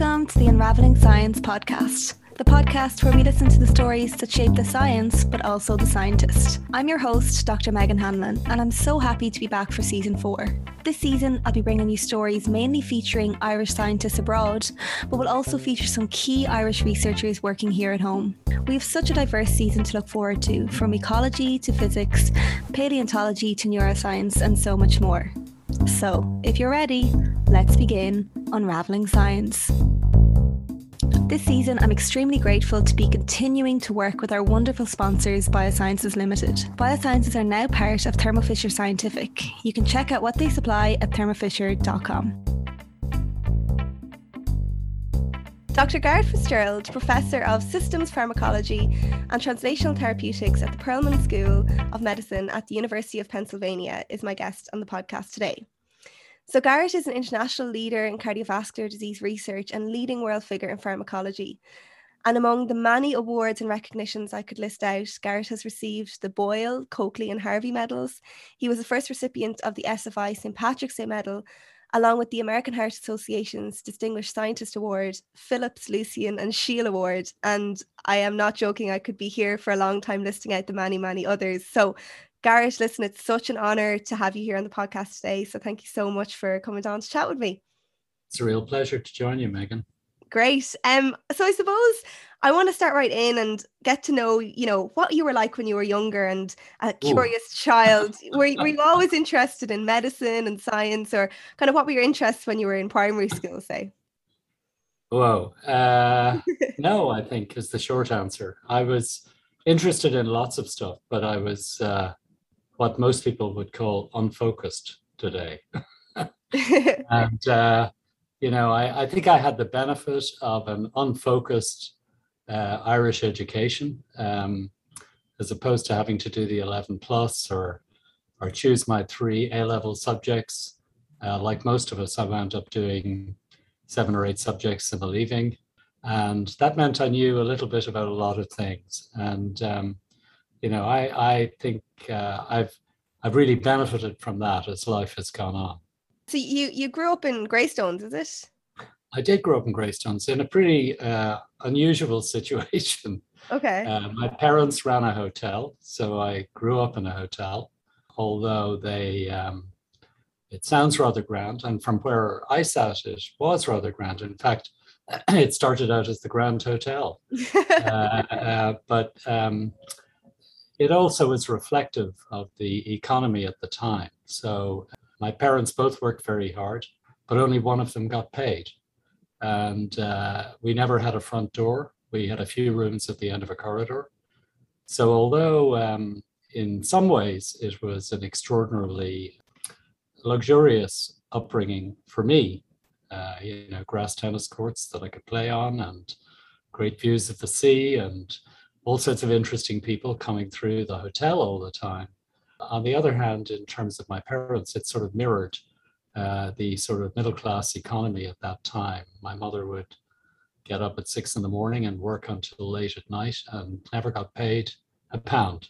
Welcome to the Unraveling Science podcast, the podcast where we listen to the stories that shape the science, but also the scientist. I'm your host, Dr. Megan Hanlon, and I'm so happy to be back for season four. This season, I'll be bringing you stories mainly featuring Irish scientists abroad, but will also feature some key Irish researchers working here at home. We have such a diverse season to look forward to, from ecology to physics, paleontology to neuroscience, and so much more. So, if you're ready, let's begin unraveling science. This season, I'm extremely grateful to be continuing to work with our wonderful sponsors, Biosciences Limited. Biosciences are now part of Thermo Fisher Scientific. You can check out what they supply at thermofisher.com. Dr. Garrett Fitzgerald, Professor of Systems Pharmacology and Translational Therapeutics at the Perelman School of Medicine at the University of Pennsylvania, is my guest on the podcast today. So, Garrett is an international leader in cardiovascular disease research and leading world figure in pharmacology. And among the many awards and recognitions I could list out, Garrett has received the Boyle, Coakley, and Harvey medals. He was the first recipient of the SFI St. Patrick's Day Medal along with the American Heart Association's Distinguished Scientist Award, Phillips, Lucian, and Scheele Award. And I am not joking, I could be here for a long time listing out the many, many others. So, Garrett, listen, it's such an honor to have you here on the podcast today. So, thank you so much for coming down to chat with me. It's a real pleasure to join you, Megan. Great. Um, so I suppose I want to start right in and get to know, you know, what you were like when you were younger and a curious Ooh. child. Were, were you always interested in medicine and science, or kind of what were your interests when you were in primary school, say? Whoa. Uh, no, I think is the short answer. I was interested in lots of stuff, but I was uh, what most people would call unfocused today. and, uh, you know, I, I think I had the benefit of an unfocused uh, Irish education, um, as opposed to having to do the 11 plus or or choose my three A level subjects. Uh, like most of us, I wound up doing seven or eight subjects in the leaving, and that meant I knew a little bit about a lot of things. And um, you know, I I think uh, I've I've really benefited from that as life has gone on. So you you grew up in Greystones, is it? I did grow up in Greystones in a pretty uh, unusual situation. Okay. Uh, my parents ran a hotel, so I grew up in a hotel, although they, um, it sounds rather grand. And from where I sat, it was rather grand. In fact, it started out as the Grand Hotel. uh, uh, but um, it also was reflective of the economy at the time. So my parents both worked very hard, but only one of them got paid and uh, we never had a front door. We had a few rooms at the end of a corridor. So, although um, in some ways it was an extraordinarily luxurious upbringing for me, uh, you know, grass tennis courts that I could play on, and great views of the sea, and all sorts of interesting people coming through the hotel all the time. On the other hand, in terms of my parents, it sort of mirrored uh, the sort of middle class economy at that time. My mother would get up at six in the morning and work until late at night and never got paid a pound.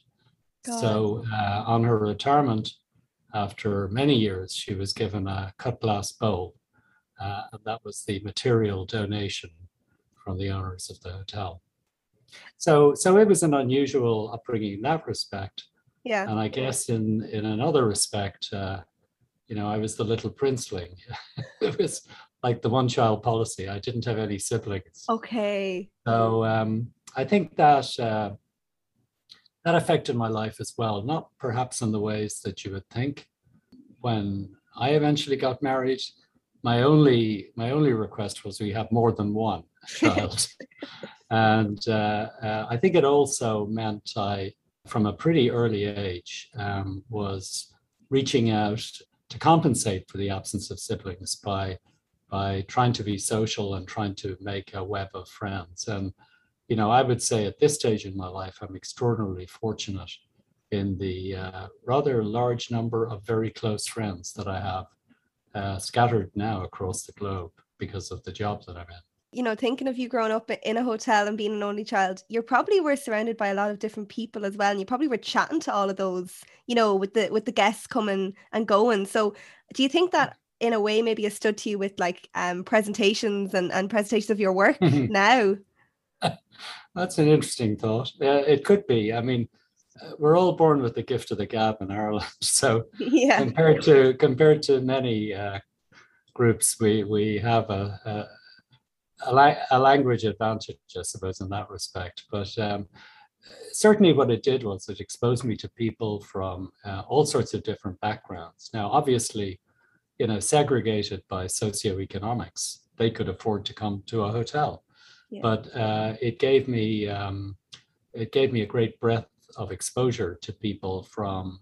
God. So uh, on her retirement, after many years, she was given a cut glass bowl. Uh, and that was the material donation from the owners of the hotel. So, so it was an unusual upbringing in that respect. Yeah. And I guess in in another respect, uh, you know, I was the little princeling. it was like the one child policy. I didn't have any siblings. Okay. So um, I think that uh, that affected my life as well. Not perhaps in the ways that you would think. When I eventually got married, my only my only request was we have more than one child, and uh, uh, I think it also meant I, from a pretty early age, um, was reaching out to compensate for the absence of siblings by by trying to be social and trying to make a web of friends. And you know, I would say at this stage in my life, I'm extraordinarily fortunate in the uh, rather large number of very close friends that I have uh, scattered now across the globe because of the job that I'm in you know, thinking of you growing up in a hotel and being an only child, you probably were surrounded by a lot of different people as well, and you probably were chatting to all of those, you know, with the with the guests coming and going. So, do you think that in a way maybe has stood to you with like um, presentations and, and presentations of your work now? That's an interesting thought. Yeah, it could be. I mean, uh, we're all born with the gift of the gab in Ireland. So yeah. compared to compared to many uh, groups, we we have a, a a, la- a, language advantage, I suppose, in that respect. But um, certainly, what it did was it exposed me to people from uh, all sorts of different backgrounds. Now, obviously, you know, segregated by socioeconomics, they could afford to come to a hotel, yeah. but uh, it gave me um, it gave me a great breadth of exposure to people from.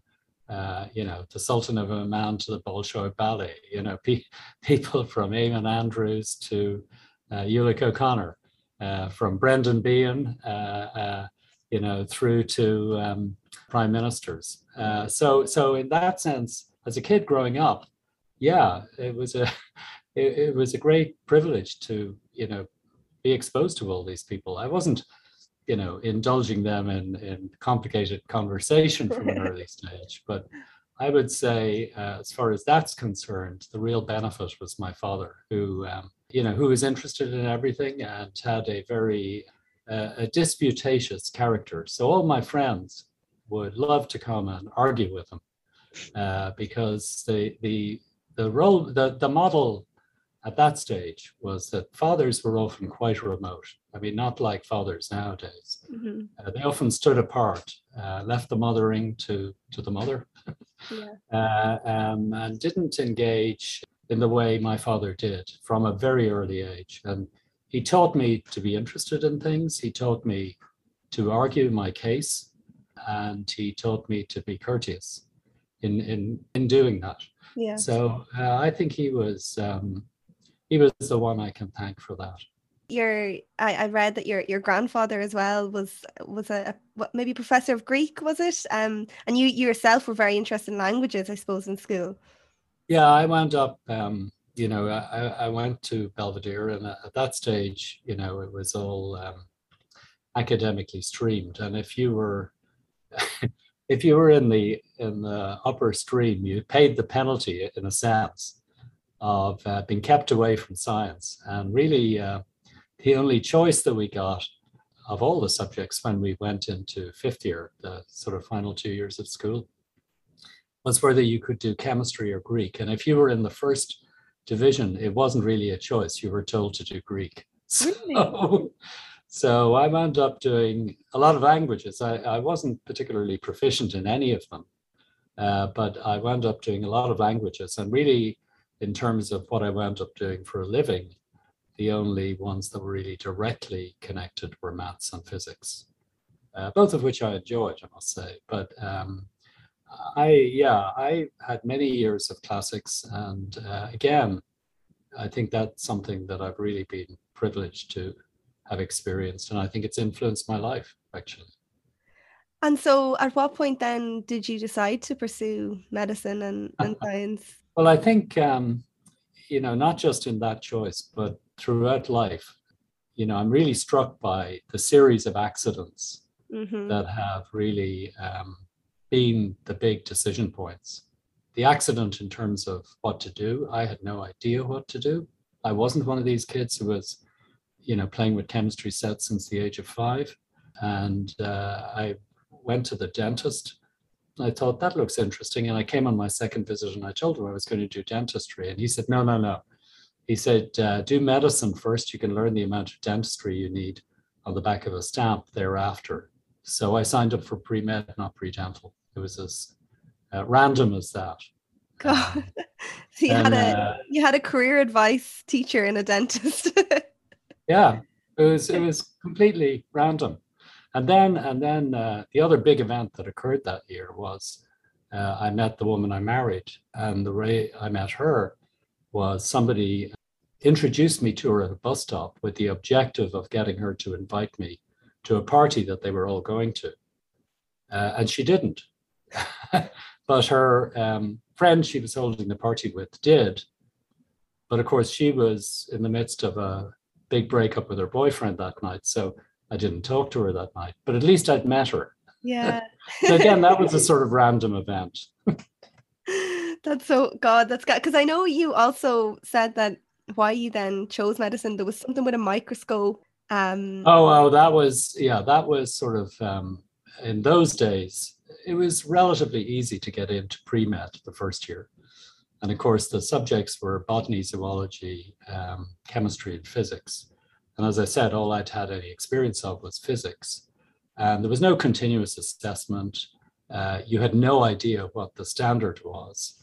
Uh, you know, the Sultan of Oman to the Bolshoi Ballet, you know, pe- people from Eamon Andrews to uh, Ulick O'Connor, uh, from Brendan Behan, uh, you know, through to um, prime ministers. so, so in that sense, as a kid growing up, yeah, it was a it, it, was a great privilege to you know be exposed to all these people. I wasn't you know indulging them in in complicated conversation from an early stage, but I would say, uh, as far as that's concerned, the real benefit was my father, who um, you know, who was interested in everything and had a very uh, a disputatious character. So all my friends would love to come and argue with him uh, because the the the role the the model at that stage was that fathers were often quite remote. I mean, not like fathers nowadays. Mm-hmm. Uh, they often stood apart, uh, left the mothering to to the mother, yeah. uh, um, and didn't engage in the way my father did from a very early age. And he taught me to be interested in things. He taught me to argue my case, and he taught me to be courteous in in in doing that. Yeah. So uh, I think he was um, he was the one I can thank for that. Your I, I read that your your grandfather as well was was a, a what, maybe professor of Greek was it? Um, and you yourself were very interested in languages, I suppose, in school. Yeah, I wound up, um, you know, I, I went to Belvedere, and at that stage, you know, it was all um, academically streamed. And if you were, if you were in the in the upper stream, you paid the penalty in a sense of uh, being kept away from science. And really, uh, the only choice that we got of all the subjects when we went into fifth year, the sort of final two years of school, was whether you could do chemistry or Greek. And if you were in the first division, it wasn't really a choice. You were told to do Greek. So, so I wound up doing a lot of languages. I, I wasn't particularly proficient in any of them, uh, but I wound up doing a lot of languages. And really, in terms of what I wound up doing for a living, the only ones that were really directly connected were maths and physics, uh, both of which I enjoyed, I must say. But um, I yeah, I had many years of classics, and uh, again, I think that's something that I've really been privileged to have experienced, and I think it's influenced my life actually. And so, at what point then did you decide to pursue medicine and, and science? well, I think um, you know, not just in that choice, but throughout life, you know, I'm really struck by the series of accidents mm-hmm. that have really um, been the big decision points. The accident in terms of what to do, I had no idea what to do. I wasn't one of these kids who was, you know, playing with chemistry sets since the age of five. And uh, I went to the dentist. I thought that looks interesting. And I came on my second visit and I told him I was going to do dentistry. And he said, no, no, no. He said, uh, do medicine first. You can learn the amount of dentistry you need on the back of a stamp thereafter. So I signed up for pre med, not pre dental. It was as uh, random as that. God. Um, so you and, had a uh, you had a career advice teacher and a dentist. yeah, it was it was completely random, and then and then uh, the other big event that occurred that year was uh, I met the woman I married, and the way I met her was somebody introduced me to her at a bus stop with the objective of getting her to invite me to a party that they were all going to, uh, and she didn't. But her um, friend she was holding the party with did. But of course, she was in the midst of a big breakup with her boyfriend that night. So I didn't talk to her that night, but at least I'd met her. Yeah. so again, that was a sort of random event. that's so God. That's because I know you also said that why you then chose medicine. There was something with a microscope. Um, oh, oh, that was yeah, that was sort of um, in those days. It was relatively easy to get into pre med the first year, and of course the subjects were botany, zoology, um, chemistry, and physics. And as I said, all I'd had any experience of was physics, and there was no continuous assessment. Uh, you had no idea what the standard was.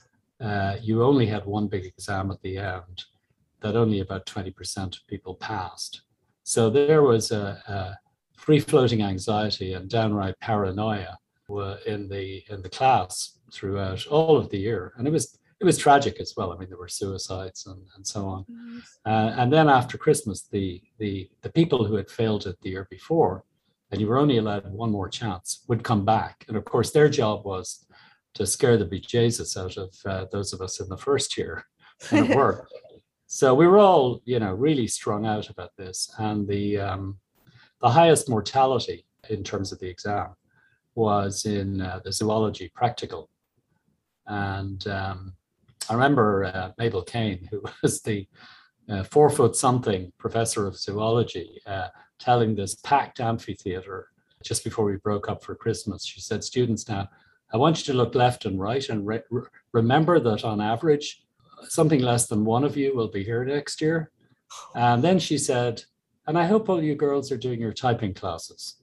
Uh, you only had one big exam at the end that only about 20% of people passed. So there was a free floating anxiety and downright paranoia were in the in the class throughout all of the year, and it was it was tragic as well. I mean, there were suicides and, and so on. Uh, and then after Christmas, the the the people who had failed it the year before, and you were only allowed one more chance, would come back, and of course their job was to scare the bejesus out of uh, those of us in the first year, and it worked. So we were all, you know, really strung out about this, and the um, the highest mortality in terms of the exam was in uh, the zoology practical, and um, I remember uh, Mabel Kane, who was the uh, four foot something professor of zoology, uh, telling this packed amphitheater just before we broke up for Christmas. She said, "Students, now I want you to look left and right and re- remember that on average." something less than one of you will be here next year. And then she said, and I hope all you girls are doing your typing classes.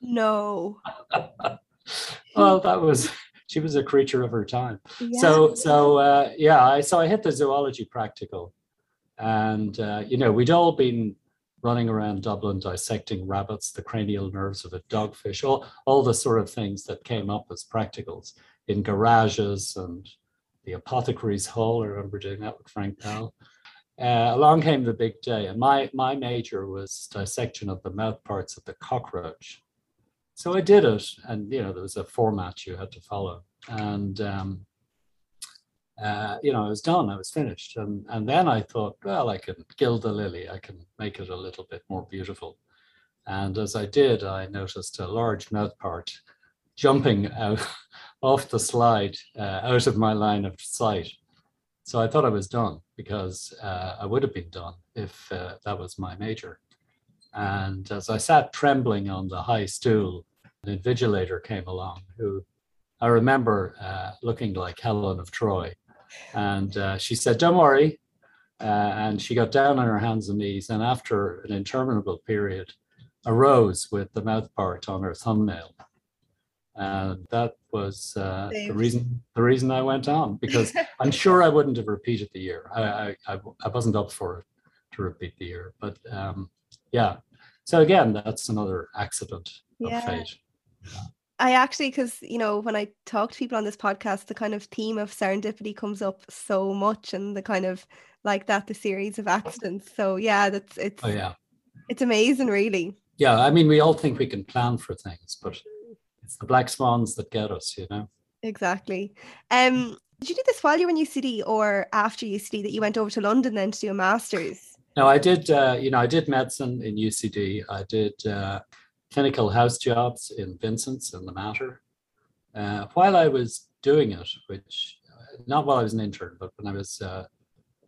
No. well, that was she was a creature of her time. Yeah. So so uh, yeah, I so I hit the zoology practical, and uh, you know we'd all been running around Dublin dissecting rabbits, the cranial nerves of a dogfish, all all the sort of things that came up as practicals in garages and the apothecary's hall. I remember doing that with Frank Powell. Uh, along came the big day, and my my major was dissection of the mouth parts of the cockroach. So I did it, and you know there was a format you had to follow, and um, uh, you know I was done, I was finished, and and then I thought, well, I can gild the lily, I can make it a little bit more beautiful, and as I did, I noticed a large mouth part jumping out off the slide uh, out of my line of sight. So I thought I was done because uh, I would have been done if uh, that was my major. And as I sat trembling on the high stool, an invigilator came along who I remember uh, looking like Helen of Troy. And uh, she said, Don't worry. Uh, and she got down on her hands and knees. And after an interminable period, arose with the mouth part on her thumbnail and that was uh, the reason the reason I went on because I'm sure I wouldn't have repeated the year. I, I, I wasn't up for it to repeat the year, but um, yeah. So again, that's another accident yeah. of fate. I actually, because you know, when I talk to people on this podcast, the kind of theme of serendipity comes up so much, and the kind of like that, the series of accidents. So yeah, that's it's. Oh yeah. It's amazing, really. Yeah, I mean, we all think we can plan for things, but it's the black swans that get us, you know. Exactly. Um, did you do this while you were in UCD or after UCD that you went over to London then to do a master's? No, I did. Uh, you know, I did medicine in UCD. I did uh, clinical house jobs in Vincent's and the Mater. Uh, while I was doing it, which not while I was an intern, but when I was uh,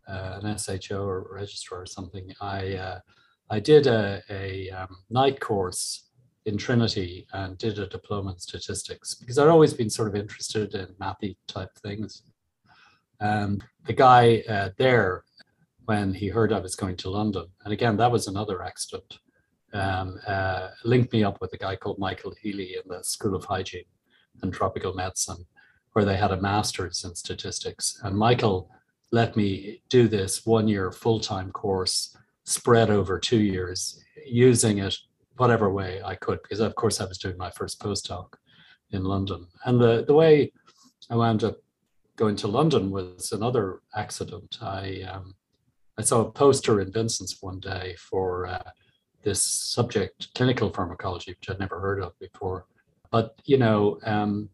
uh, an SHO or registrar or something, I uh, I did a, a um, night course in Trinity and did a diploma in statistics because I'd always been sort of interested in mathy type things. And the guy uh, there, when he heard I was going to London, and again, that was another accident, um, uh, linked me up with a guy called Michael Healy in the School of Hygiene and Tropical Medicine, where they had a master's in statistics. And Michael let me do this one year full time course spread over two years, using it whatever way I could, because of course I was doing my first postdoc in London. And the, the way I wound up going to London was another accident. I um, I saw a poster in Vincent's one day for uh, this subject, clinical pharmacology, which I'd never heard of before. But you know, um,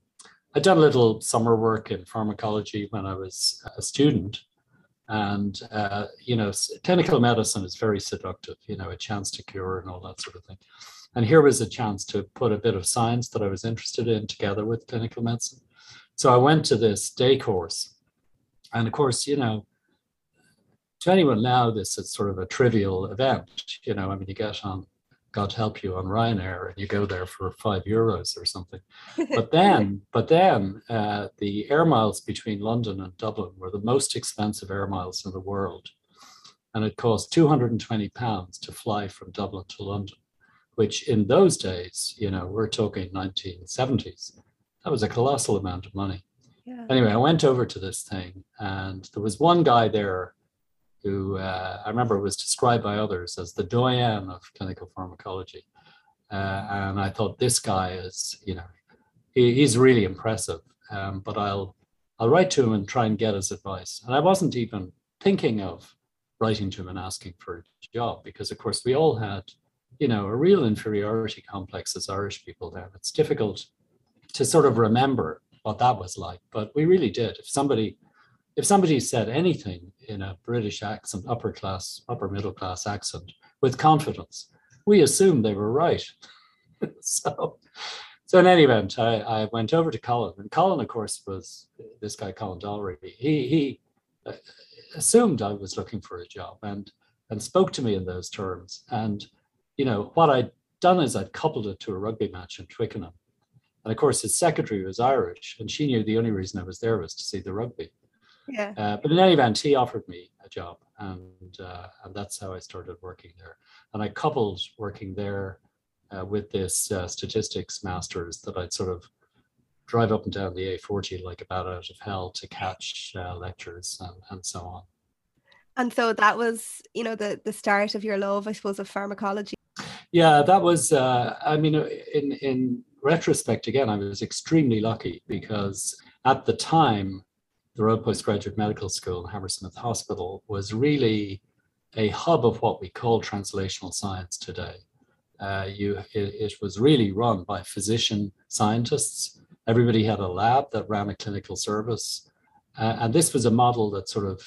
I'd done a little summer work in pharmacology when I was a student, and uh, you know clinical medicine is very seductive you know a chance to cure and all that sort of thing and here was a chance to put a bit of science that i was interested in together with clinical medicine so i went to this day course And of course, you know, to anyone now, this is sort of a trivial event. You know, I mean, you get on, God help you, on Ryanair, and you go there for five euros or something. But then, but then, uh, the air miles between London and Dublin were the most expensive air miles in the world, and it cost two hundred and twenty pounds to fly from Dublin to London, which in those days, you know, we're talking nineteen seventies, that was a colossal amount of money. Yeah. Anyway, I went over to this thing, and there was one guy there who uh, I remember was described by others as the doyen of clinical pharmacology. Uh, and I thought this guy is, you know, he, he's really impressive. Um, but I'll I'll write to him and try and get his advice. And I wasn't even thinking of writing to him and asking for a job because, of course, we all had, you know, a real inferiority complex as Irish people. There, it's difficult to sort of remember what that was like, but we really did. If somebody if somebody said anything in a British accent, upper class, upper middle class accent with confidence, we assumed they were right. so, so in any event, I, I, went over to Colin, and Colin, of course, was this guy Colin Dollery. He he uh, assumed I was looking for a job and and spoke to me in those terms. And you know what I'd done is I'd coupled it to a rugby match in Twickenham, and of course his secretary was Irish, and she knew the only reason I was there was to see the rugby. Yeah. Uh, but in any event, he offered me a job, and uh, and that's how I started working there. And I coupled working there uh, with this uh, statistics masters that I'd sort of drive up and down the A40 like a bat out of hell to catch uh, lectures and, and so on. And so that was, you know, the the start of your love, I suppose, of pharmacology. Yeah, that was. Uh, I mean, in in retrospect, again, I was extremely lucky because at the time the Royal Postgraduate Medical School Hammersmith Hospital was really a hub of what we call translational science today. Uh, you, it, it, was really run by physician scientists. Everybody had a lab that ran a clinical service. Uh, and this was a model that sort of,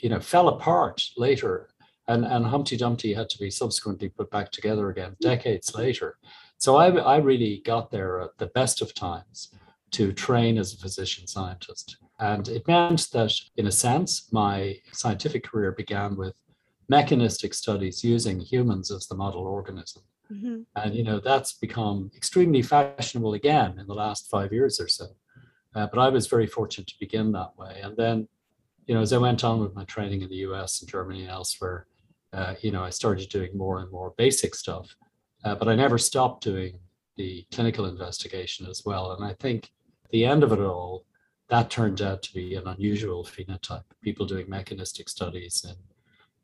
you know, fell apart later. And, and Humpty Dumpty had to be subsequently put back together again decades later. So I, I really got there at the best of times to train as a physician scientist. And it meant that, in a sense, my scientific career began with mechanistic studies using humans as the model organism. Mm-hmm. And, you know, that's become extremely fashionable again in the last five years or so. Uh, but I was very fortunate to begin that way. And then, you know, as I went on with my training in the US and Germany and elsewhere, uh, you know, I started doing more and more basic stuff. Uh, but I never stopped doing the clinical investigation as well. And I think the end of it all, that turned out to be an unusual phenotype, people doing mechanistic studies in,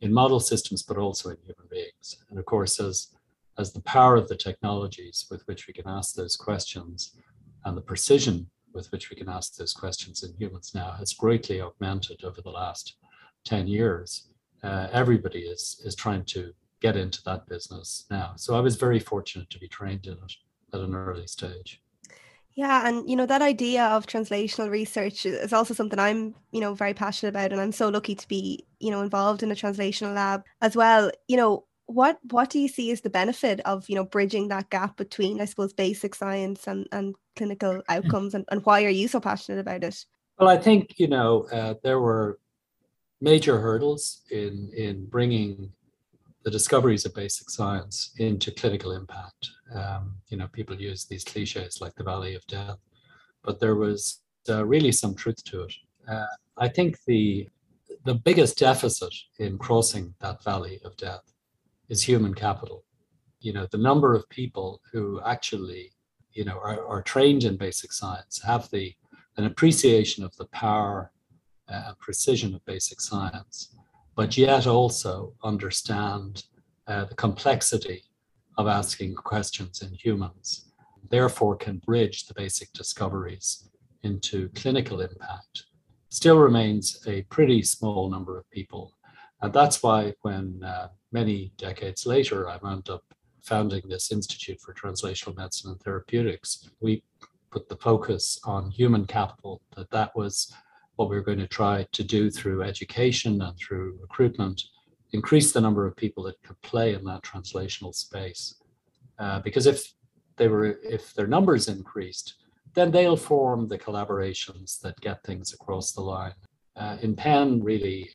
in model systems, but also in human beings. And of course, as, as the power of the technologies with which we can ask those questions and the precision with which we can ask those questions in humans now has greatly augmented over the last 10 years. Uh, everybody is, is trying to get into that business now. So I was very fortunate to be trained in it at an early stage. Yeah, and you know that idea of translational research is also something I'm, you know, very passionate about and I'm so lucky to be, you know, involved in a translational lab as well. You know, what what do you see as the benefit of, you know, bridging that gap between I suppose basic science and and clinical hmm. outcomes and, and why are you so passionate about it? Well, I think, you know, uh, there were major hurdles in in bringing the discoveries of basic science into clinical impact. Um, you know, people use these cliches like the valley of death, but there was uh, really some truth to it. Uh, I think the the biggest deficit in crossing that valley of death is human capital. You know, the number of people who actually, you know, are, are trained in basic science, have the an appreciation of the power uh, and precision of basic science, but yet also understand uh, the complexity of asking questions in humans, therefore can bridge the basic discoveries into clinical impact, still remains a pretty small number of people. And that's why when uh, many decades later, I wound up founding this Institute for Translational Medicine and Therapeutics, we put the focus on human capital, that that was what we're going to try to do through education and through recruitment, increase the number of people that could play in that translational space. Uh, because if they were, if their numbers increased, then they'll form the collaborations that get things across the line. Uh, in Penn, really,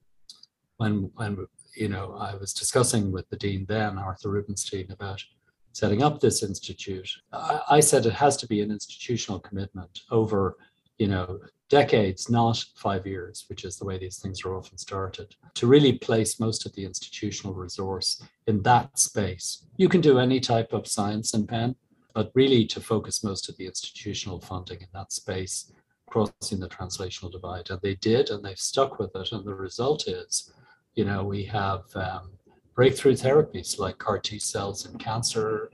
when when you know I was discussing with the dean then, Arthur Rubenstein, about setting up this institute, I, I said it has to be an institutional commitment over you know decades, not five years, which is the way these things are often started, to really place most of the institutional resource in that space. You can do any type of science in Penn, but really to focus most of the institutional funding in that space, crossing the translational divide. And they did, and they've stuck with it. And the result is, you know, we have um, breakthrough therapies like CAR T cells in cancer,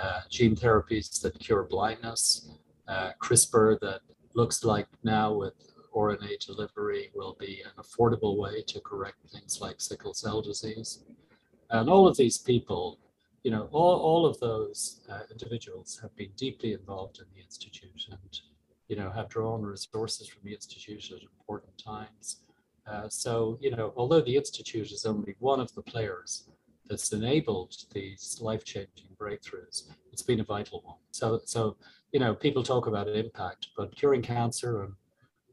uh, gene therapies that cure blindness, uh, CRISPR that looks like now with RNA delivery will be an affordable way to correct things like sickle cell disease. And all of these people, you know, all, all of those uh, individuals have been deeply involved in the Institute and, you know, have drawn resources from the Institute at important times. Uh, so, you know, although the Institute is only one of the players that's enabled these life-changing breakthroughs, it's been a vital one. So, so you know, people talk about impact, but curing cancer and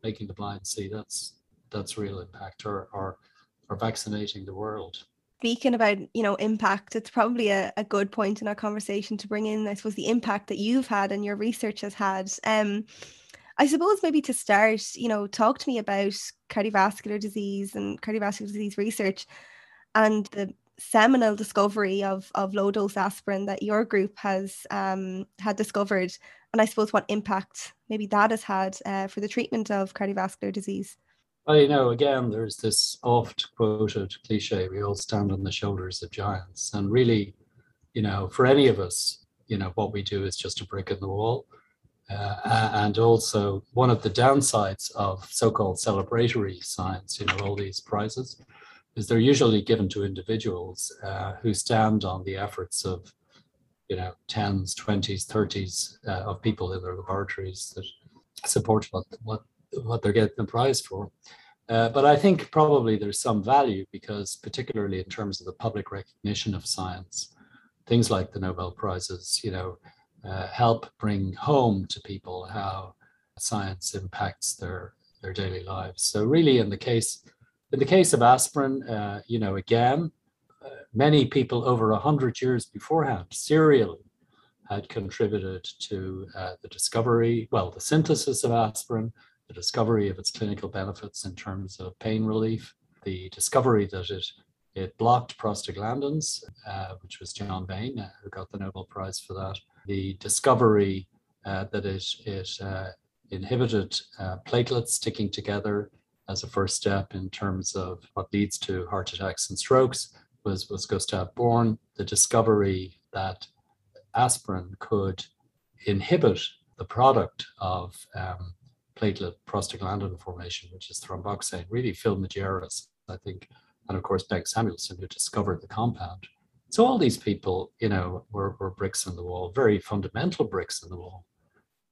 making the blind see, that's that's real impact or or, or vaccinating the world. Speaking about, you know, impact, it's probably a, a good point in our conversation to bring in, I suppose, the impact that you've had and your research has had. Um, I suppose maybe to start, you know, talk to me about cardiovascular disease and cardiovascular disease research and the seminal discovery of, of low dose aspirin that your group has um, had discovered and I suppose what impact maybe that has had uh, for the treatment of cardiovascular disease. Well, you know, again, there's this oft quoted cliche we all stand on the shoulders of giants. And really, you know, for any of us, you know, what we do is just a brick in the wall. Uh, and also, one of the downsides of so called celebratory science, you know, all these prizes, is they're usually given to individuals uh, who stand on the efforts of you know, tens, twenties, thirties uh, of people in their laboratories that support what what what they're getting the prize for. Uh, but I think probably there's some value because, particularly in terms of the public recognition of science, things like the Nobel prizes, you know, uh, help bring home to people how science impacts their their daily lives. So really, in the case in the case of aspirin, uh, you know, again, many people over 100 years beforehand serially had contributed to uh, the discovery, well, the synthesis of aspirin, the discovery of its clinical benefits in terms of pain relief, the discovery that it it blocked prostaglandins, uh, which was John Vane uh, who got the Nobel Prize for that. The discovery uh, that it, it uh, inhibited uh, platelets sticking together as a first step in terms of what leads to heart attacks and strokes was, was Gustav Born, the discovery that aspirin could inhibit the product of um, platelet prostaglandin formation, which is thromboxane, really Phil Majerus, I think, and of course Bengt Samuelsson, who discovered the compound. So all these people, you know, were, were bricks in the wall, very fundamental bricks in the wall.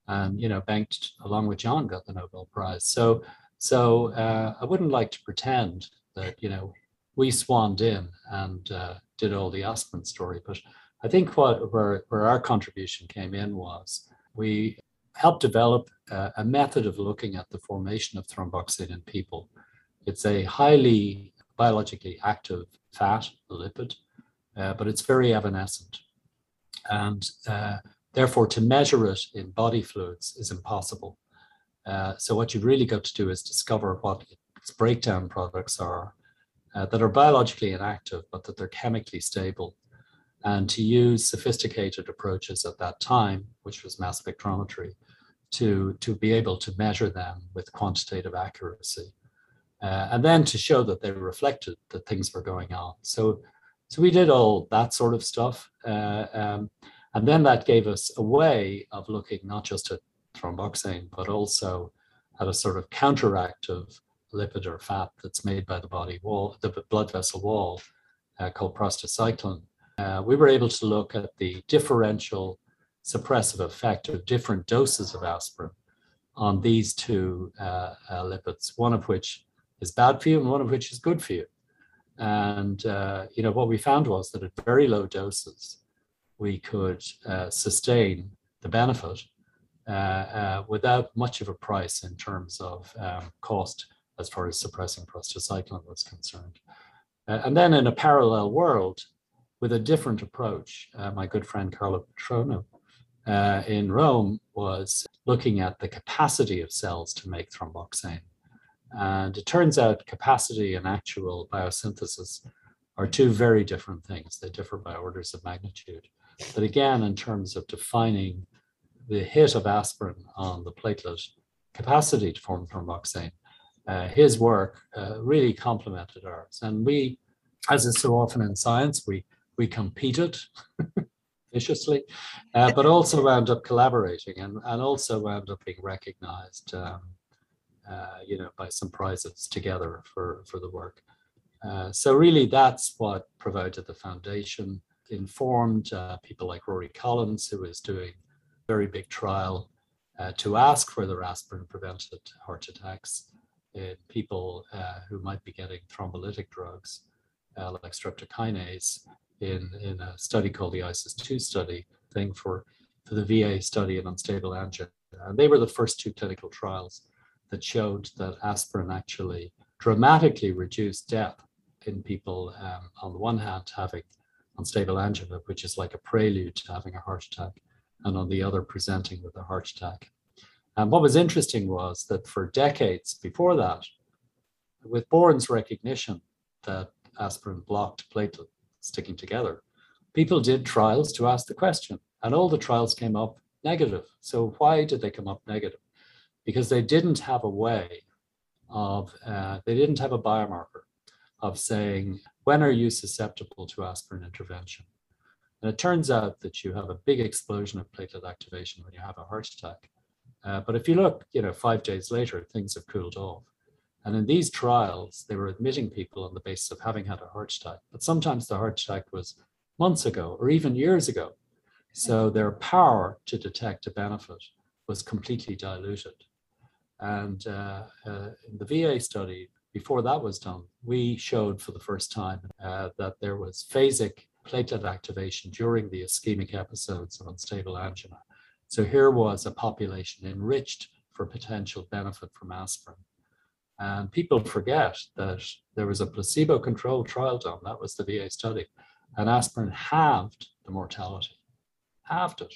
And, you know, Bengt, along with John, got the Nobel Prize. So, so uh, I wouldn't like to pretend that, you know, we swanned in and uh, did all the aspirin story. But I think what where, where our contribution came in was we helped develop uh, a method of looking at the formation of thromboxane in people. It's a highly biologically active fat, a lipid, uh, but it's very evanescent. And uh, therefore, to measure it in body fluids is impossible. Uh, so what you've really got to do is discover what its breakdown products are uh, that are biologically inactive, but that they're chemically stable. And to use sophisticated approaches at that time, which was mass spectrometry, to, to be able to measure them with quantitative accuracy. Uh, and then to show that they reflected that things were going on. So, so we did all that sort of stuff. Uh, um, and then that gave us a way of looking not just at thromboxane, but also at a sort of counteractive lipid or fat that's made by the body wall, the blood vessel wall, uh, called prostacyclin. Uh, we were able to look at the differential suppressive effect of different doses of aspirin on these two uh, uh lipids, one of which is bad for you and one of which is good for you. And uh, you know what we found was that at very low doses, we could uh, sustain the benefit uh, uh, without much of a price in terms of um, cost as far as suppressing prostacyclin was concerned. Uh, and then in a parallel world, with a different approach, uh, my good friend Carlo Patrono uh, in Rome was looking at the capacity of cells to make thromboxane. And it turns out capacity and actual biosynthesis are two very different things. They differ by orders of magnitude. But again, in terms of defining the hit of aspirin on the platelet capacity to form thromboxane, uh, his work uh, really complemented ours. And we, as is so often in science, we we competed viciously, uh, but also wound up collaborating and, and also wound up being recognized, um, uh, you know, by some prizes together for, for the work. Uh, so really that's what provided the foundation, informed uh, people like Rory Collins, who was doing very big trial to ask whether aspirin prevented heart attacks in people uh, who might be getting thrombolytic drugs like streptokinase in, in a study called the ISIS-2 study thing for, for the VA study in unstable angina. And they were the first two clinical trials that showed that aspirin actually dramatically reduced death in people um, on the one hand having unstable angina, which is like a prelude to having a heart attack, and on the other presenting with a heart attack. And what was interesting was that for decades before that, with Born's recognition that aspirin blocked platelet sticking together. People did trials to ask the question, and all the trials came up negative. So, why did they come up negative? Because they didn't have a way of, uh, they didn't have a biomarker of saying, when are you susceptible to aspirin intervention? And it turns out that you have a big explosion of platelet activation when you have a heart attack. Uh, but if you look, you know, five days later, things have cooled off. And in these trials, they were admitting people on the basis of having had a heart attack. But sometimes the heart attack was months ago or even years ago. So their power to detect a benefit was completely diluted. And uh, uh, in the VA study, before that was done, we showed for the first time uh, that there was phasic platelet activation during the ischemic episodes of unstable angina. So here was a population enriched for potential benefit from aspirin. And people forget that there was a placebo controlled trial done, that was the VA study, and aspirin halved the mortality, halved it.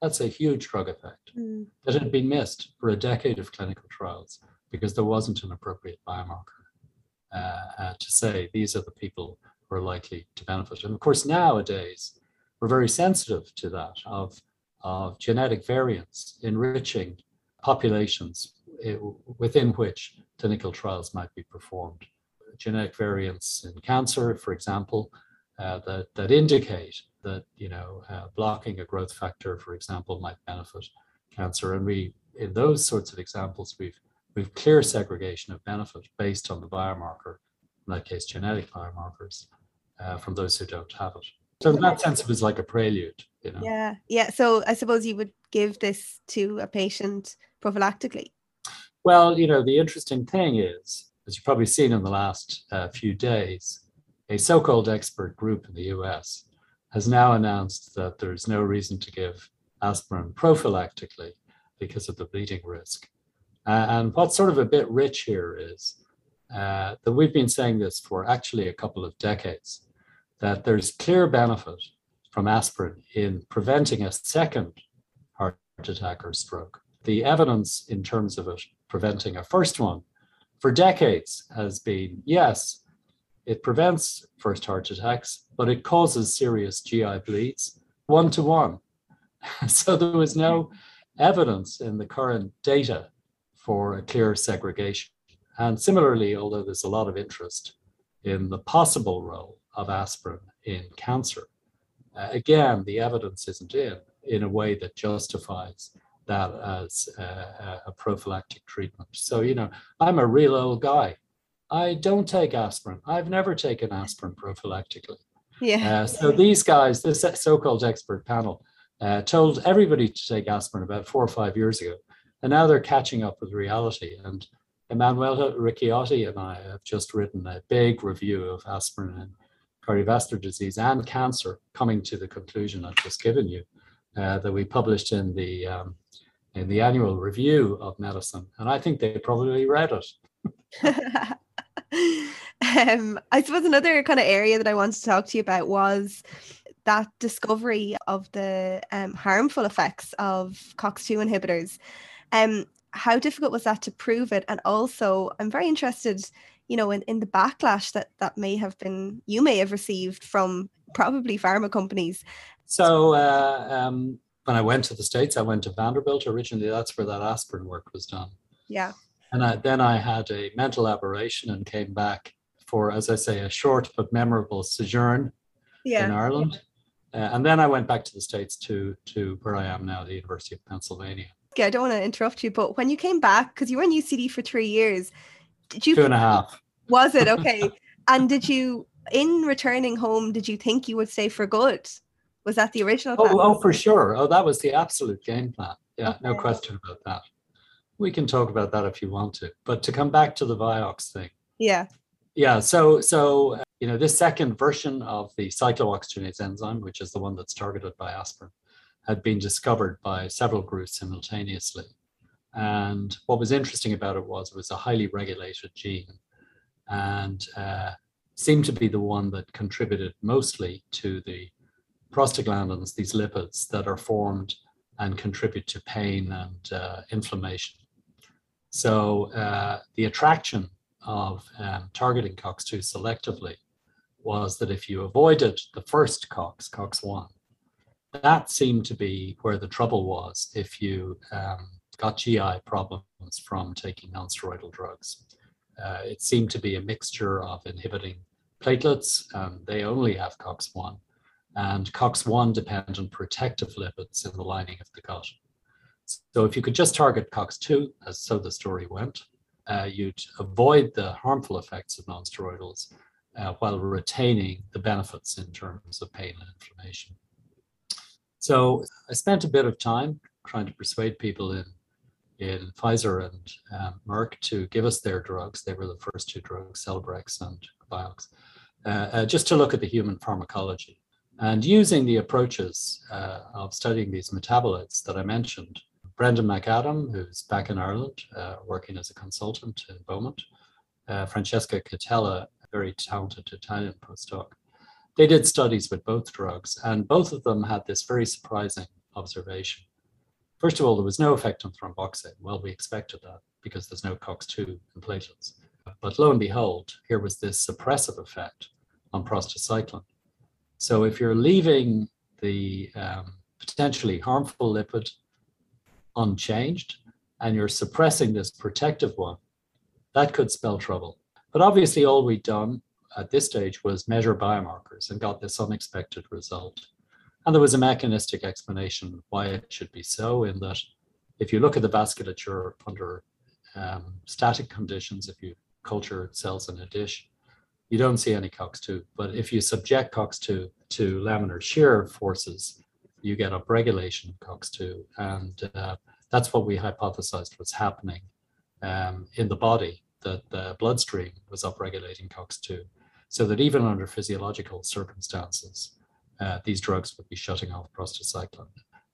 That's a huge drug effect mm. that had been missed for a decade of clinical trials because there wasn't an appropriate biomarker uh, uh, to say these are the people who are likely to benefit. And of course, nowadays, we're very sensitive to that of, of genetic variants enriching populations within which clinical trials might be performed. Genetic variants in cancer, for example, uh, that, that indicate that you know uh, blocking a growth factor, for example, might benefit cancer. And we, in those sorts of examples, we've we've clear segregation of benefit based on the biomarker, in that case, genetic biomarkers, uh, from those who don't have it. So in that sense, it was like a prelude, you know. Yeah, yeah. So I suppose you would give this to a patient prophylactically. Well, you know, the interesting thing is, as you've probably seen in the last uh, few days, a so called expert group in the US has now announced that there's no reason to give aspirin prophylactically because of the bleeding risk. Uh, and what's sort of a bit rich here is uh, that we've been saying this for actually a couple of decades that there's clear benefit from aspirin in preventing a second heart attack or stroke. The evidence in terms of it preventing a first one for decades has been yes, it prevents first heart attacks, but it causes serious GI bleeds one to one. so there was no evidence in the current data for a clear segregation. And similarly, although there's a lot of interest in the possible role of aspirin in cancer, uh, again, the evidence isn't in in a way that justifies that as a, a, prophylactic treatment. So, you know, I'm a real old guy. I don't take aspirin. I've never taken aspirin prophylactically. Yeah. Uh, so these guys, this so-called expert panel, uh, told everybody to take aspirin about four or five years ago, and now they're catching up with reality. And Emanuela Ricciotti and I have just written a big review of aspirin and cardiovascular disease and cancer, coming to the conclusion I've just given you, uh, that we published in the um, in the annual review of medicine, and I think they probably read it. um, I suppose another kind of area that I wanted to talk to you about was that discovery of the um, harmful effects of COX2 inhibitors. Um, how difficult was that to prove it? And also, I'm very interested, you know, in, in the backlash that that may have been you may have received from probably pharma companies. So uh, um, when I went to the states, I went to Vanderbilt originally. That's where that aspirin work was done. Yeah. And I, then I had a mental aberration and came back for, as I say, a short but memorable sojourn yeah. in Ireland. Uh, and then I went back to the States to, to where I am now, the University of Pennsylvania. Okay, I don't want to interrupt you, but when you came back, because you were in UCD for three years, did you? Two and a half. Was it? Okay. and did you, in returning home, did you think you would stay for good? Was that the original plan? Oh, oh for sure. Oh, that was the absolute game plan. Yeah, okay. no question about that. We can talk about that if you want to. But to come back to the Vioxx thing. Yeah. Yeah. So, so uh, you know, this second version of the cyclooxygenase enzyme, which is the one that's targeted by aspirin, had been discovered by several groups simultaneously. And what was interesting about it was it was a highly regulated gene and uh, seemed to be the one that contributed mostly to the prostaglandins, these lipids that are formed and contribute to pain and uh, inflammation. So uh, the attraction of um, targeting COX2 selectively was that if you avoided the first COX, COX1, that seemed to be where the trouble was if you um, got GI problems from taking nonsteroidal drugs. Uh, it seemed to be a mixture of inhibiting platelets, and they only have COX1, and COX1 dependent protective lipids in the lining of the gut. So if you could just target COX2, as so the story went, uh, you'd avoid the harmful effects of nonsteroidals uh, while retaining the benefits in terms of pain and inflammation. So I spent a bit of time trying to persuade people in in Pfizer and um, Merck to give us their drugs. They were the first two drugs, Celebrex and Vioxx, uh, uh, just to look at the human pharmacology. And using the approaches uh, of studying these metabolites that I mentioned, Brendan McAdam, who's back in Ireland uh, working as a consultant in Beaumont, uh, Francesca Catella, a very talented Italian postdoc, they did studies with both drugs, and both of them had this very surprising observation. First of all, there was no effect on thromboxane. Well, we expected that because there's no COX2 in platelets. But lo and behold, here was this suppressive effect on prostacyclin. So if you're leaving the um, potentially harmful lipid unchanged and you're suppressing this protective one, that could spell trouble. But obviously, all we'd done at this stage was measure biomarkers and got this unexpected result. And there was a mechanistic explanation why it should be so, in that if you look at the vasculature under um, static conditions, if you culture cells in a dish, you don't see any COX2. But if you subject COX2 to laminar shear forces, you get upregulation of COX2. And uh, that's what we hypothesized was happening um, in the body, that the bloodstream was upregulating COX2 so that even under physiological circumstances, uh, these drugs would be shutting off prostacyclin.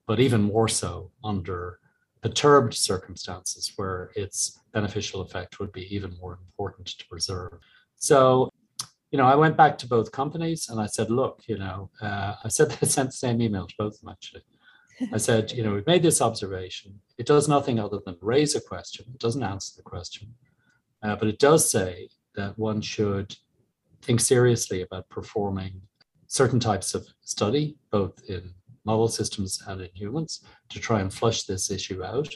But even more so under perturbed circumstances where its beneficial effect would be even more important to preserve. So, you know, I went back to both companies and I said, look, you know, uh, I said I sent the same email to both of them actually. I said, you know, we've made this observation. It does nothing other than raise a question. It doesn't answer the question, uh, but it does say that one should think seriously about performing certain types of study, both in model systems and in humans, to try and flush this issue out.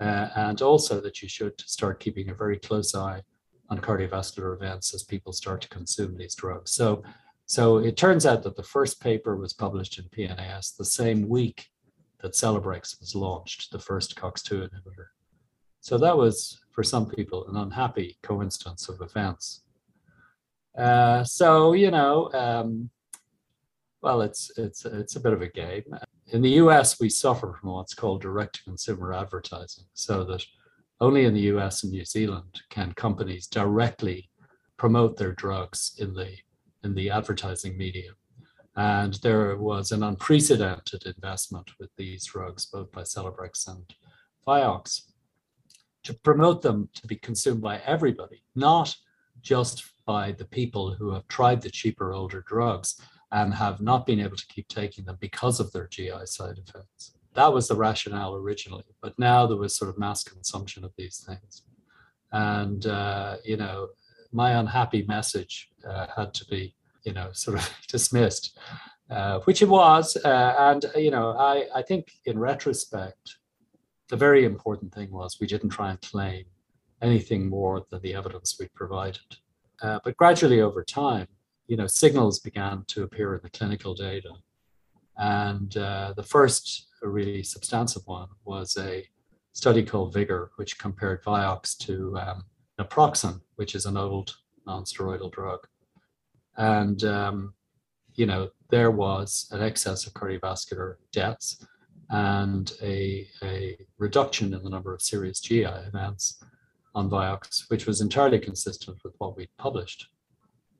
Uh, and also that you should start keeping a very close eye on cardiovascular events as people start to consume these drugs. So, so it turns out that the first paper was published in PNAS the same week that Celebrex was launched, the first COX2 inhibitor. So that was, for some people, an unhappy coincidence of events. Uh, so you know, um, well, it's it's it's a bit of a game. In the U.S., we suffer from what's called direct-to-consumer advertising, so that only in the U.S. and New Zealand can companies directly promote their drugs in the in the advertising medium. And there was an unprecedented investment with these drugs, both by Celebrex and Vioxx. to promote them to be consumed by everybody, not just by the people who have tried the cheaper older drugs and have not been able to keep taking them because of their GI side effects. That was the rationale originally, but now there was sort of mass consumption of these things. And, uh, you know, my unhappy message uh, had to be, you know, sort of dismissed, uh, which it was. Uh, and, you know, I, I think in retrospect, the very important thing was we didn't try and claim anything more than the evidence we provided. Uh, but gradually over time, you know, signals began to appear in the clinical data. And uh, the first really substantive one was a study called Vigor, which compared Vioxx to um, naproxen, which is an old non-steroidal drug. And, um, you know, there was an excess of cardiovascular deaths and a, a reduction in the number of serious GI events on Vioxx, which was entirely consistent with what we'd published.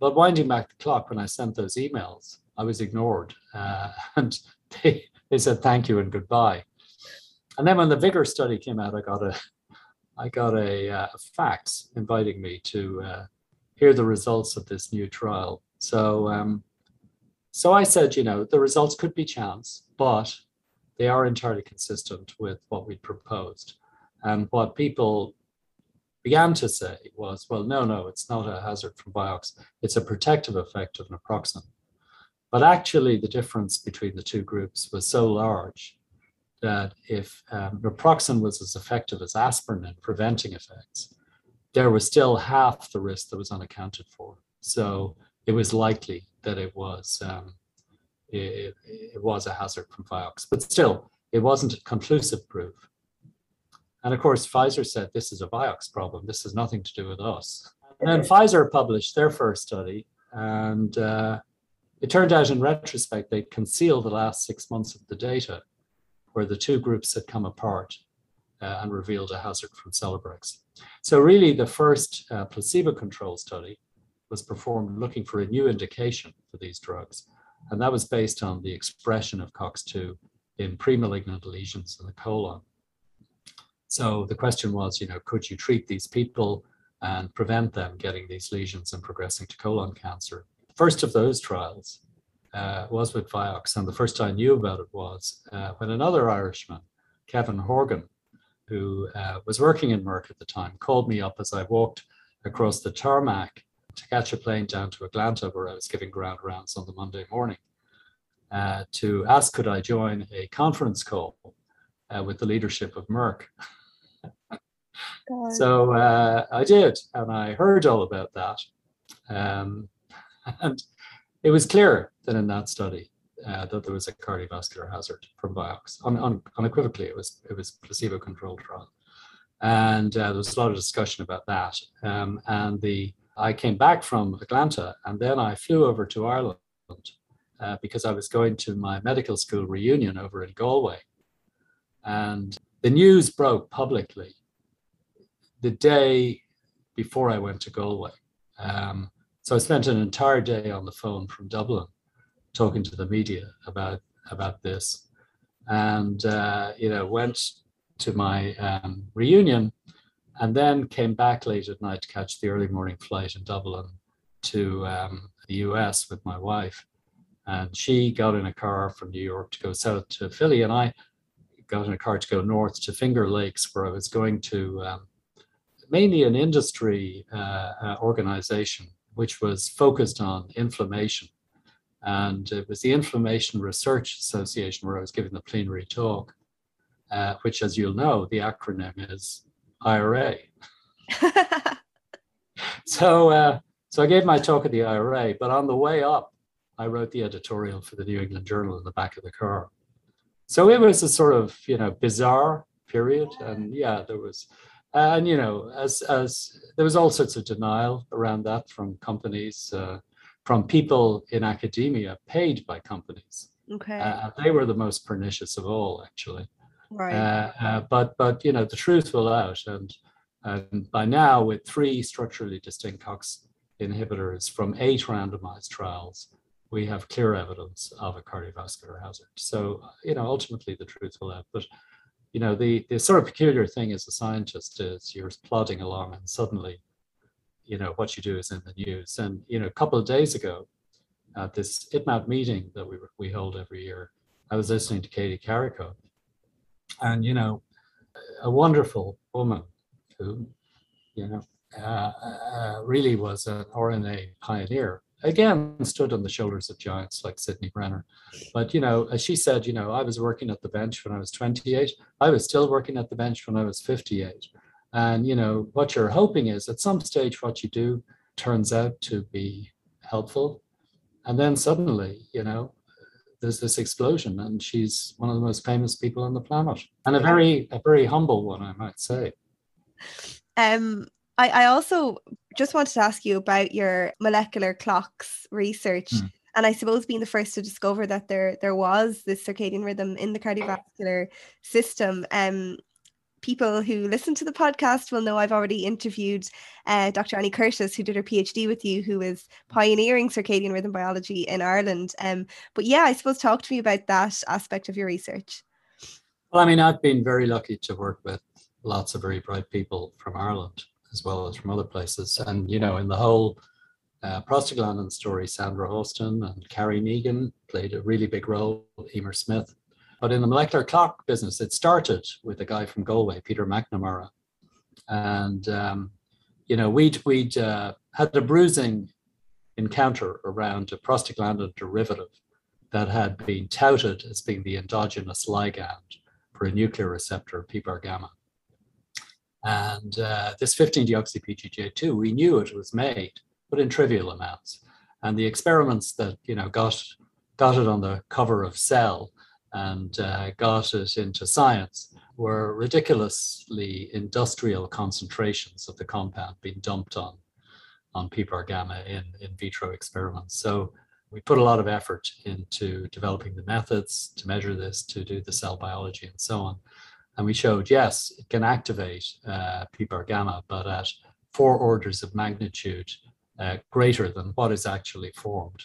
But winding back the clock, when I sent those emails, I was ignored uh, and they, they said thank you and goodbye. And then when the Vigor study came out, I got a, I got a, uh, fax inviting me to uh, hear the results of this new trial. So, um, so I said, you know, the results could be chance, but they are entirely consistent with what we proposed. And what people began to say was, well, no, no, it's not a hazard from Vioxx. It's a protective effect of naproxen. But actually, the difference between the two groups was so large that if um, naproxen was as effective as aspirin in preventing effects, there was still half the risk that was unaccounted for. So it was likely that it was um, it, it, was a hazard from Vioxx, but still, it wasn't conclusive proof. And of course, Pfizer said this is a Vioxx problem. This has nothing to do with us. And then Pfizer published their first study, and uh, it turned out in retrospect they concealed the last six months of the data where the two groups had come apart uh, and revealed a hazard from Celebrex. So really the first uh, placebo-controlled study was performed looking for a new indication for these drugs. And that was based on the expression of COX-2 in pre-malignant lesions in the colon. So the question was, you know, could you treat these people and prevent them getting these lesions and progressing to colon cancer? First of those trials uh, was with Vioxx, and the first I knew about it was uh, when another Irishman, Kevin Horgan, who uh, was working in Merck at the time, called me up as I walked across the tarmac to catch a plane down to Atlanta, where I was giving grand rounds on the Monday morning, uh, to ask could I join a conference call uh, with the leadership of Merck. So uh, I did, and I heard all about that. Um, and it was clear that in that study uh, that there was a cardiovascular hazard from Vioxx. Un, un, unequivocally, it was it was placebo-controlled trial, and uh, there was a lot of discussion about that. Um, and the I came back from Atlanta, and then I flew over to Ireland uh, because I was going to my medical school reunion over in Galway, and the news broke publicly the day before I went to Galway. Um, so I spent an entire day on the phone from Dublin talking to the media about about this, and uh, you know went to my um, reunion, and then came back late at night to catch the early morning flight in Dublin to um, the U.S. with my wife, and she got in a car from New York to go south to Philly, and I got in a car to go north to Finger Lakes, where I was going to um, mainly an industry uh, uh, organization which was focused on inflammation. And it was the Inflammation Research Association where I was giving the plenary talk, uh, which, as you'll know, the acronym is IRA. so, uh, so I gave my talk at the IRA, but on the way up, I wrote the editorial for the New England Journal in the back of the car. So it was a sort of, you know, bizarre period. And yeah, there was and you know as as there was all sorts of denial around that from companies uh, from people in academia paid by companies. Okay. Uh, they were the most pernicious of all actually. Right. Uh, uh, but but you know the truth will out. And and by now with three structurally distinct cox inhibitors from eight randomized trials we have clear evidence of a cardiovascular hazard. So you know ultimately the truth will out. But you know, the, the sort of peculiar thing as a scientist is you're plodding along and suddenly, you know, what you do is in the news. And, you know, a couple of days ago at this ITMAT meeting that we, we hold every year, I was listening to Katie Karikó. And, you know, a wonderful woman who, you know, uh, uh, really was an RNA pioneer again stood on the shoulders of giants like Sidney Brenner. But you know, as she said, you know, I was working at the bench when I was 28. I was still working at the bench when I was 58. And you know, what you're hoping is at some stage what you do turns out to be helpful. And then suddenly, you know, there's this explosion and she's one of the most famous people on the planet. And a very a very humble one, I might say. Um I, I also just wanted to ask you about your molecular clocks research. Mm. And I suppose being the first to discover that there there was this circadian rhythm in the cardiovascular system. Um, people who listen to the podcast will know I've already interviewed uh, Dr. Annie Curtis, who did her PhD with you, who is pioneering circadian rhythm biology in Ireland. Um, but yeah, I suppose talk to me about that aspect of your research. Well, I mean, I've been very lucky to work with lots of very bright people from Ireland as well as from other places. And, you know, in the whole uh, prostaglandin story, Sandra Austin and Carrie Megan played a really big role, Emer Smyth. But in the molecular clock business, it started with a guy from Galway, Peter McNamara. And, um, you know, we'd, we'd uh, had a bruising encounter around a prostaglandin derivative that had been touted as being the endogenous ligand for a nuclear receptor, PPAR gamma. And uh, this 15-deoxy-PGJ2, we knew it was made, but in trivial amounts. And the experiments that you know got got it on the cover of Cell and uh, got it into science were ridiculously industrial concentrations of the compound being dumped on on PPAR gamma in in vitro experiments. So we put a lot of effort into developing the methods to measure this, to do the cell biology, and so on. And we showed, yes, it can activate uh, gamma, but at four orders of magnitude uh, greater than what is actually formed.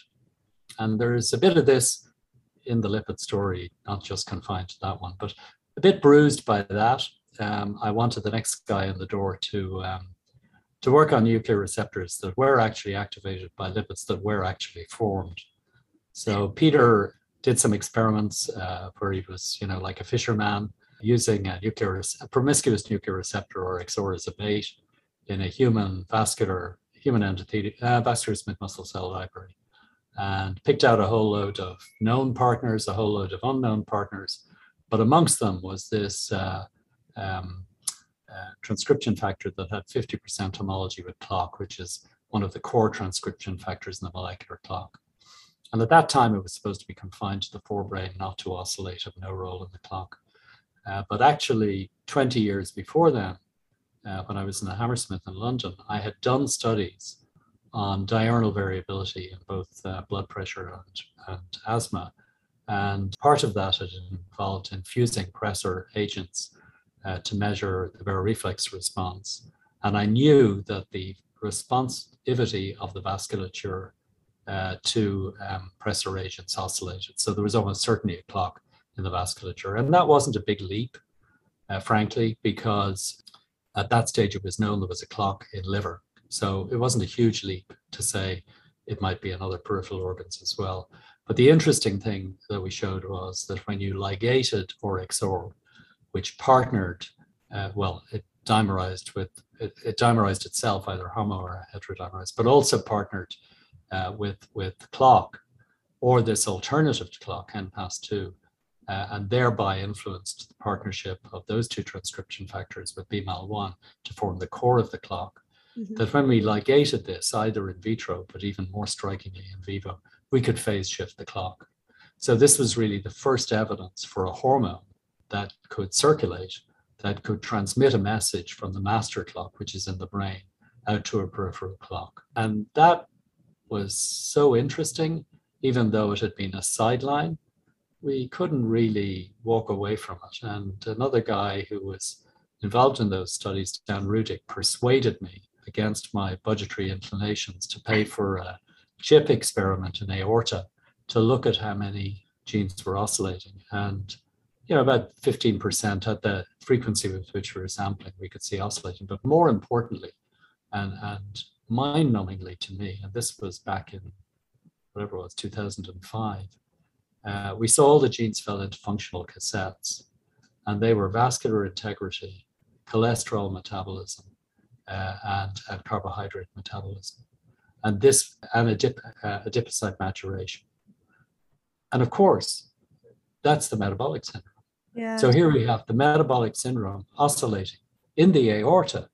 And there's a bit of this in the lipid story, not just confined to that one, but a bit bruised by that. Um, I wanted the next guy in the door to um, to work on nuclear receptors that were actually activated by lipids that were actually formed. So Peter did some experiments uh, where he was, you know, like a fisherman, using a nuclear, a promiscuous nuclear receptor RXR as a bait in a human vascular, human endothelial, uh, vascular smooth muscle cell library and picked out a whole load of known partners, a whole load of unknown partners. But amongst them was this uh, um, uh, transcription factor that had 50% homology with clock, which is one of the core transcription factors in the molecular clock. And at that time, it was supposed to be confined to the forebrain, not to oscillate, have no role in the clock. Uh, but actually, 20 years before then, uh, when I was in the Hammersmith in London, I had done studies on diurnal variability in both uh, blood pressure and, and asthma. And part of that had involved infusing pressor agents uh, to measure the baroreflex response. And I knew that the responsivity of the vasculature uh, to um, pressor agents oscillated. So there was almost certainly a clock in the vasculature. And that wasn't a big leap, uh, frankly, because at that stage it was known there was a clock in liver. So it wasn't a huge leap to say it might be in other peripheral organs as well. But the interesting thing that we showed was that when you ligated RXR, which partnered, uh, well, it dimerized with, it, it, dimerized itself, either homo or heterodimerized, but also partnered uh, with, with clock or this alternative to clock, NPAS2, uh, and thereby influenced the partnership of those two transcription factors with BMAL1 to form the core of the clock. Mm-hmm. That when we ligated this, either in vitro, but even more strikingly in vivo, we could phase shift the clock. So this was really the first evidence for a hormone that could circulate, that could transmit a message from the master clock, which is in the brain, out to a peripheral clock. And that was so interesting, even though it had been a sideline we couldn't really walk away from it. And another guy who was involved in those studies, Dan Rudic, persuaded me against my budgetary inclinations to pay for a chip experiment in aorta to look at how many genes were oscillating. And you know, about 15% at the frequency with which we were sampling, we could see oscillating. But more importantly, and, and mind numbingly to me, and this was back in whatever it was, 2005, uh, we saw all the genes fell into functional cassettes, and they were vascular integrity, cholesterol metabolism, uh, and, and carbohydrate metabolism. And this, and adip, uh, adipocyte maturation. And of course, that's the metabolic syndrome. Yeah. So here we have the metabolic syndrome oscillating in the aorta.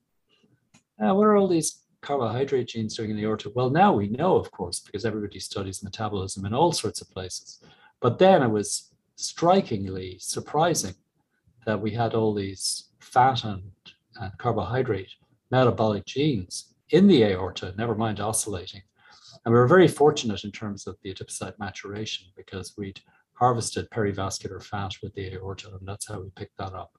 Now, what are all these carbohydrate genes doing in the aorta? Well, now we know, of course, because everybody studies metabolism in all sorts of places. But then it was strikingly surprising that we had all these fat and, and carbohydrate metabolic genes in the aorta, never mind oscillating. And we were very fortunate in terms of the adipocyte maturation because we'd harvested perivascular fat with the aorta, and that's how we picked that up.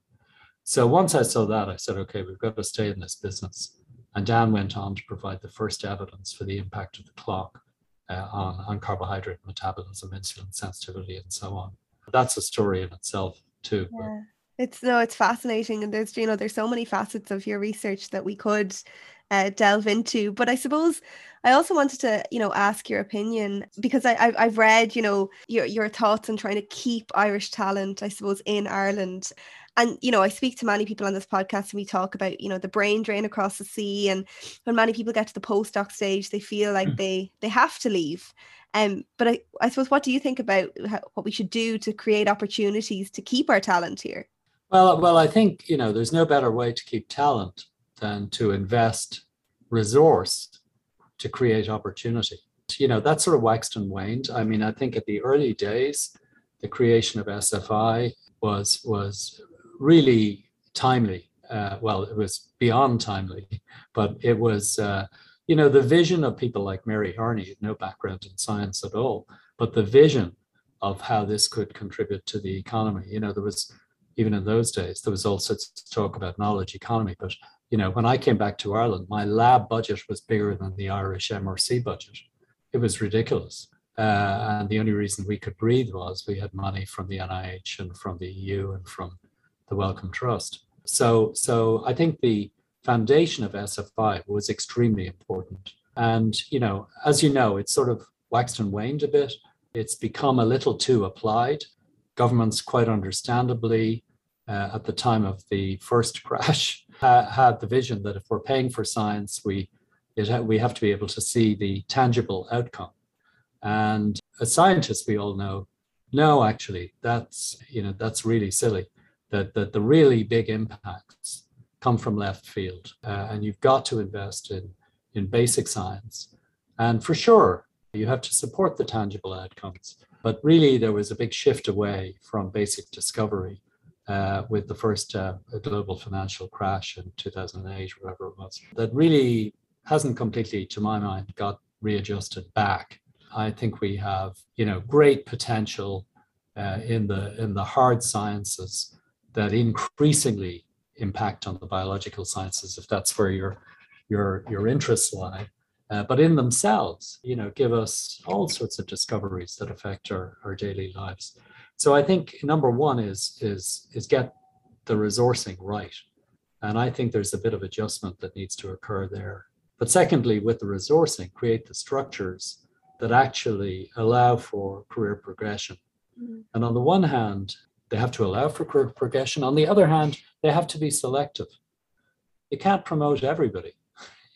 So once I saw that, I said, okay, we've got to stay in this business. And Dan went on to provide the first evidence for the impact of the clock uh, on, on carbohydrate metabolism, insulin sensitivity, and so on. That's a story in itself, too. Yeah. It's no, it's fascinating, and there's you know there's so many facets of your research that we could uh, delve into. But I suppose I also wanted to, you know, ask your opinion because I, I have read, you know, your your thoughts on trying to keep Irish talent, I suppose, in Ireland. And you know, I speak to many people on this podcast, and we talk about, you know, the brain drain across the sea. And when many people get to the postdoc stage, they feel like mm. they they have to leave. Um, but I, I suppose, what do you think about how, what we should do to create opportunities to keep our talent here? Well, well, I think you know, there's no better way to keep talent than to invest resource to create opportunity. You know, that sort of waxed and waned. I mean, I think at the early days, the creation of SFI was was really timely. Uh, well, it was beyond timely, but it was, uh, you know, the vision of people like Mary Harney, no background in science at all, but the vision of how this could contribute to the economy. You know, there was even in those days, there was all sorts of talk about knowledge economy, but you know, when I came back to Ireland, my lab budget was bigger than the Irish MRC budget. It was ridiculous. Uh, and the only reason we could breathe was we had money from the NIH and from the EU and from the Wellcome Trust. So, so I think the foundation of SFI was extremely important. And, you know, as you know, it's sort of waxed and waned a bit. It's become a little too applied. Governments, quite understandably, uh, at the time of the first crash, ha- had the vision that if we're paying for science, we it we have to be able to see the tangible outcome. And as scientists, we all know, no, actually, that's you know that's really silly. That that the really big impacts come from left field, uh, and you've got to invest in in basic science. And for sure, you have to support the tangible outcomes. But really, there was a big shift away from basic discovery uh, with the first uh, global financial crash in 2008, whatever it was, that really hasn't completely, to my mind, got readjusted back. I think we have, you know, great potential uh, in the in the hard sciences that increasingly impact on the biological sciences, if that's where your your your interests lie. Uh, but in themselves, you know, give us all sorts of discoveries that affect our, our daily lives. So I think number one is is is get the resourcing right. And I think there's a bit of adjustment that needs to occur there. But secondly, with the resourcing, create the structures that actually allow for career progression. Mm-hmm. And on the one hand, they have to allow for progression. On the other hand, they have to be selective. You can't promote everybody.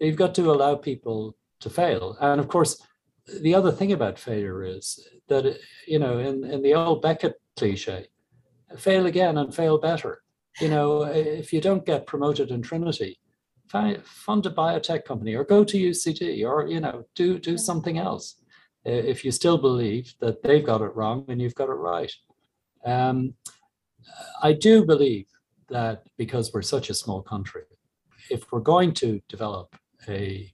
You've got to allow people to fail. And of course, the other thing about failure is that you know in, in the old beckett cliche fail again and fail better you know if you don't get promoted in trinity fund a biotech company or go to UCD or you know do do something else if you still believe that they've got it wrong and you've got it right um, i do believe that because we're such a small country if we're going to develop a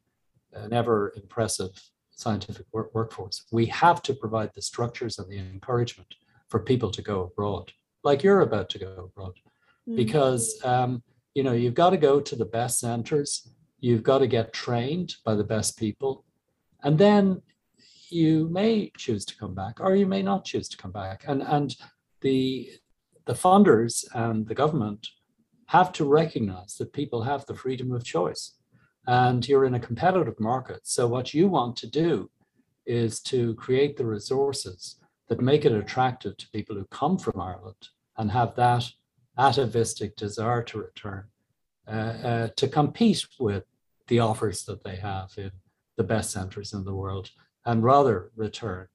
an ever impressive scientific work- workforce. We have to provide the structures and the encouragement for people to go abroad, like you're about to go abroad, mm-hmm. because um, you know you've got to go to the best centers, you've got to get trained by the best people, and then you may choose to come back or you may not choose to come back. And and the the funders and the government have to recognize that people have the freedom of choice and you're in a competitive market. So, what you want to do is to create the resources that make it attractive to people who come from Ireland and have that atavistic desire to return uh, uh, to compete with the offers that they have in the best centers in the world and rather return.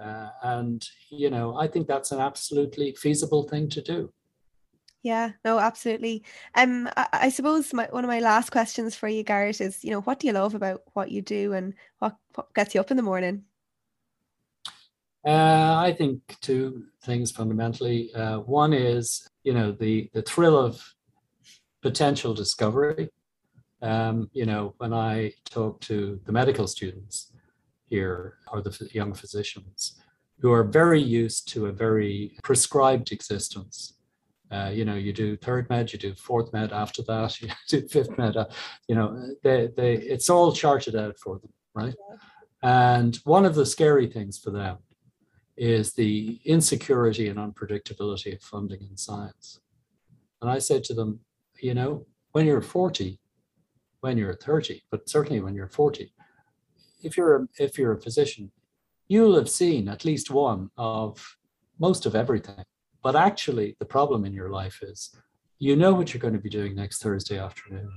Uh, and, you know, I think that's an absolutely feasible thing to do. Yeah, no, absolutely. Um, I, I suppose my, one of my last questions for you, Garrett, is you know what do you love about what you do, and what, what gets you up in the morning? Uh, I think two things fundamentally. Uh, one is you know the the thrill of potential discovery. Um, you know, when I talk to the medical students here are the young physicians who are very used to a very prescribed existence uh, you know, you do third med, you do fourth med after that, you do fifth med. Uh, you know, they, they, it's all charted out for them, right? And one of the scary things for them is the insecurity and unpredictability of funding in science. And I said to them, you know, when you're 40, when you're 30, but certainly when you're 40, if you're a, if you're a physician, you'll have seen at least one of most of everything. But actually, the problem in your life is you know what you're going to be doing next Thursday afternoon,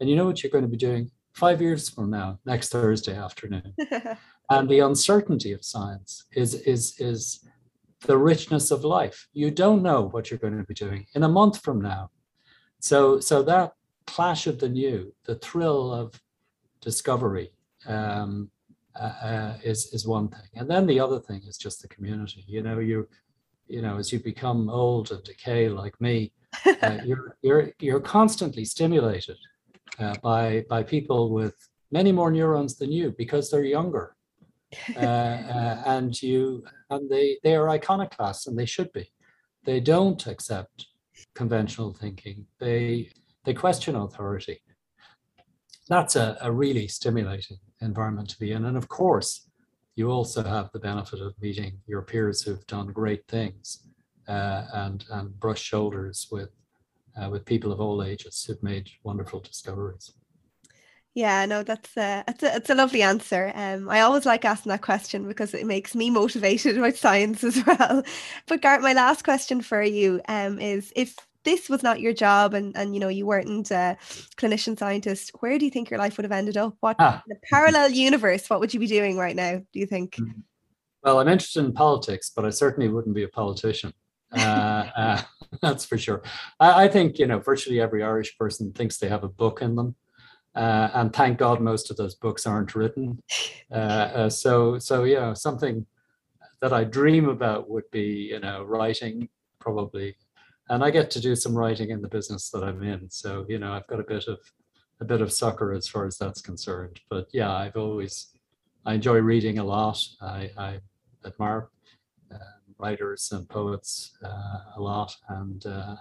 and you know what you're going to be doing five years from now, next Thursday afternoon. and the uncertainty of science is, is, is the richness of life. You don't know what you're going to be doing in a month from now. So, so that clash of the new, the thrill of discovery, um, uh, uh, is is one thing, and then the other thing is just the community. You know, you you know, as you become old and decay like me, uh, you're you're you're constantly stimulated uh, by by people with many more neurons than you because they're younger, uh, uh, and you and they they are iconoclasts and they should be. They don't accept conventional thinking. They they question authority. That's a, a really stimulating environment to be in, and of course, you also have the benefit of meeting your peers who've done great things uh, and and brush shoulders with uh, with people of all ages who've made wonderful discoveries. Yeah, no, that's a, it's a, it's a lovely answer. Um, I always like asking that question because it makes me motivated about science as well. But Garrett, my last question for you um, is if this was not your job and and you know you weren't a clinician scientist where do you think your life would have ended up? What ah. in a parallel universe what would you be doing right now do you think? Mm-hmm. well i'm interested in politics but i certainly wouldn't be a politician. Uh, uh, that's for sure. I, I, think you know virtually every irish person thinks they have a book in them uh, and thank god most of those books aren't written. Uh, uh, so so know something that i dream about would be you know writing probably and I get to do some writing in the business that I'm in. So you know, I've got a bit of a bit of sucker as far as that's concerned. But yeah, I've always I enjoy reading a lot. I, I admire uh, writers and poets uh, a lot, and uh,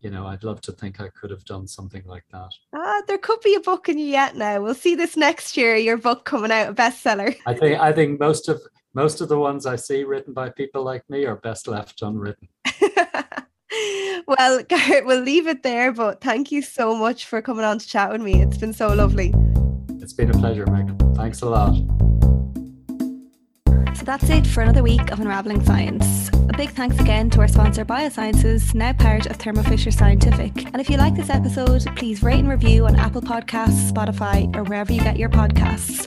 you know, I'd love to think I could have done something like that. Ah, there could be a book in you yet. Now we'll see this next year. Your book coming out, a bestseller. I think I think most of most of the ones I see written by people like me are best left unwritten. well, Garrett, we'll leave it there, but thank you so much for coming on to chat with me. It's been so lovely. It's been a pleasure, Meg. Thanks a lot. So that's it for another week of Unraveling Science. A big thanks again to our sponsor Biosciences, now part of Thermo Fisher Scientific. And if you like this episode, please rate and review on Apple Podcasts, Spotify, or wherever you get your podcasts.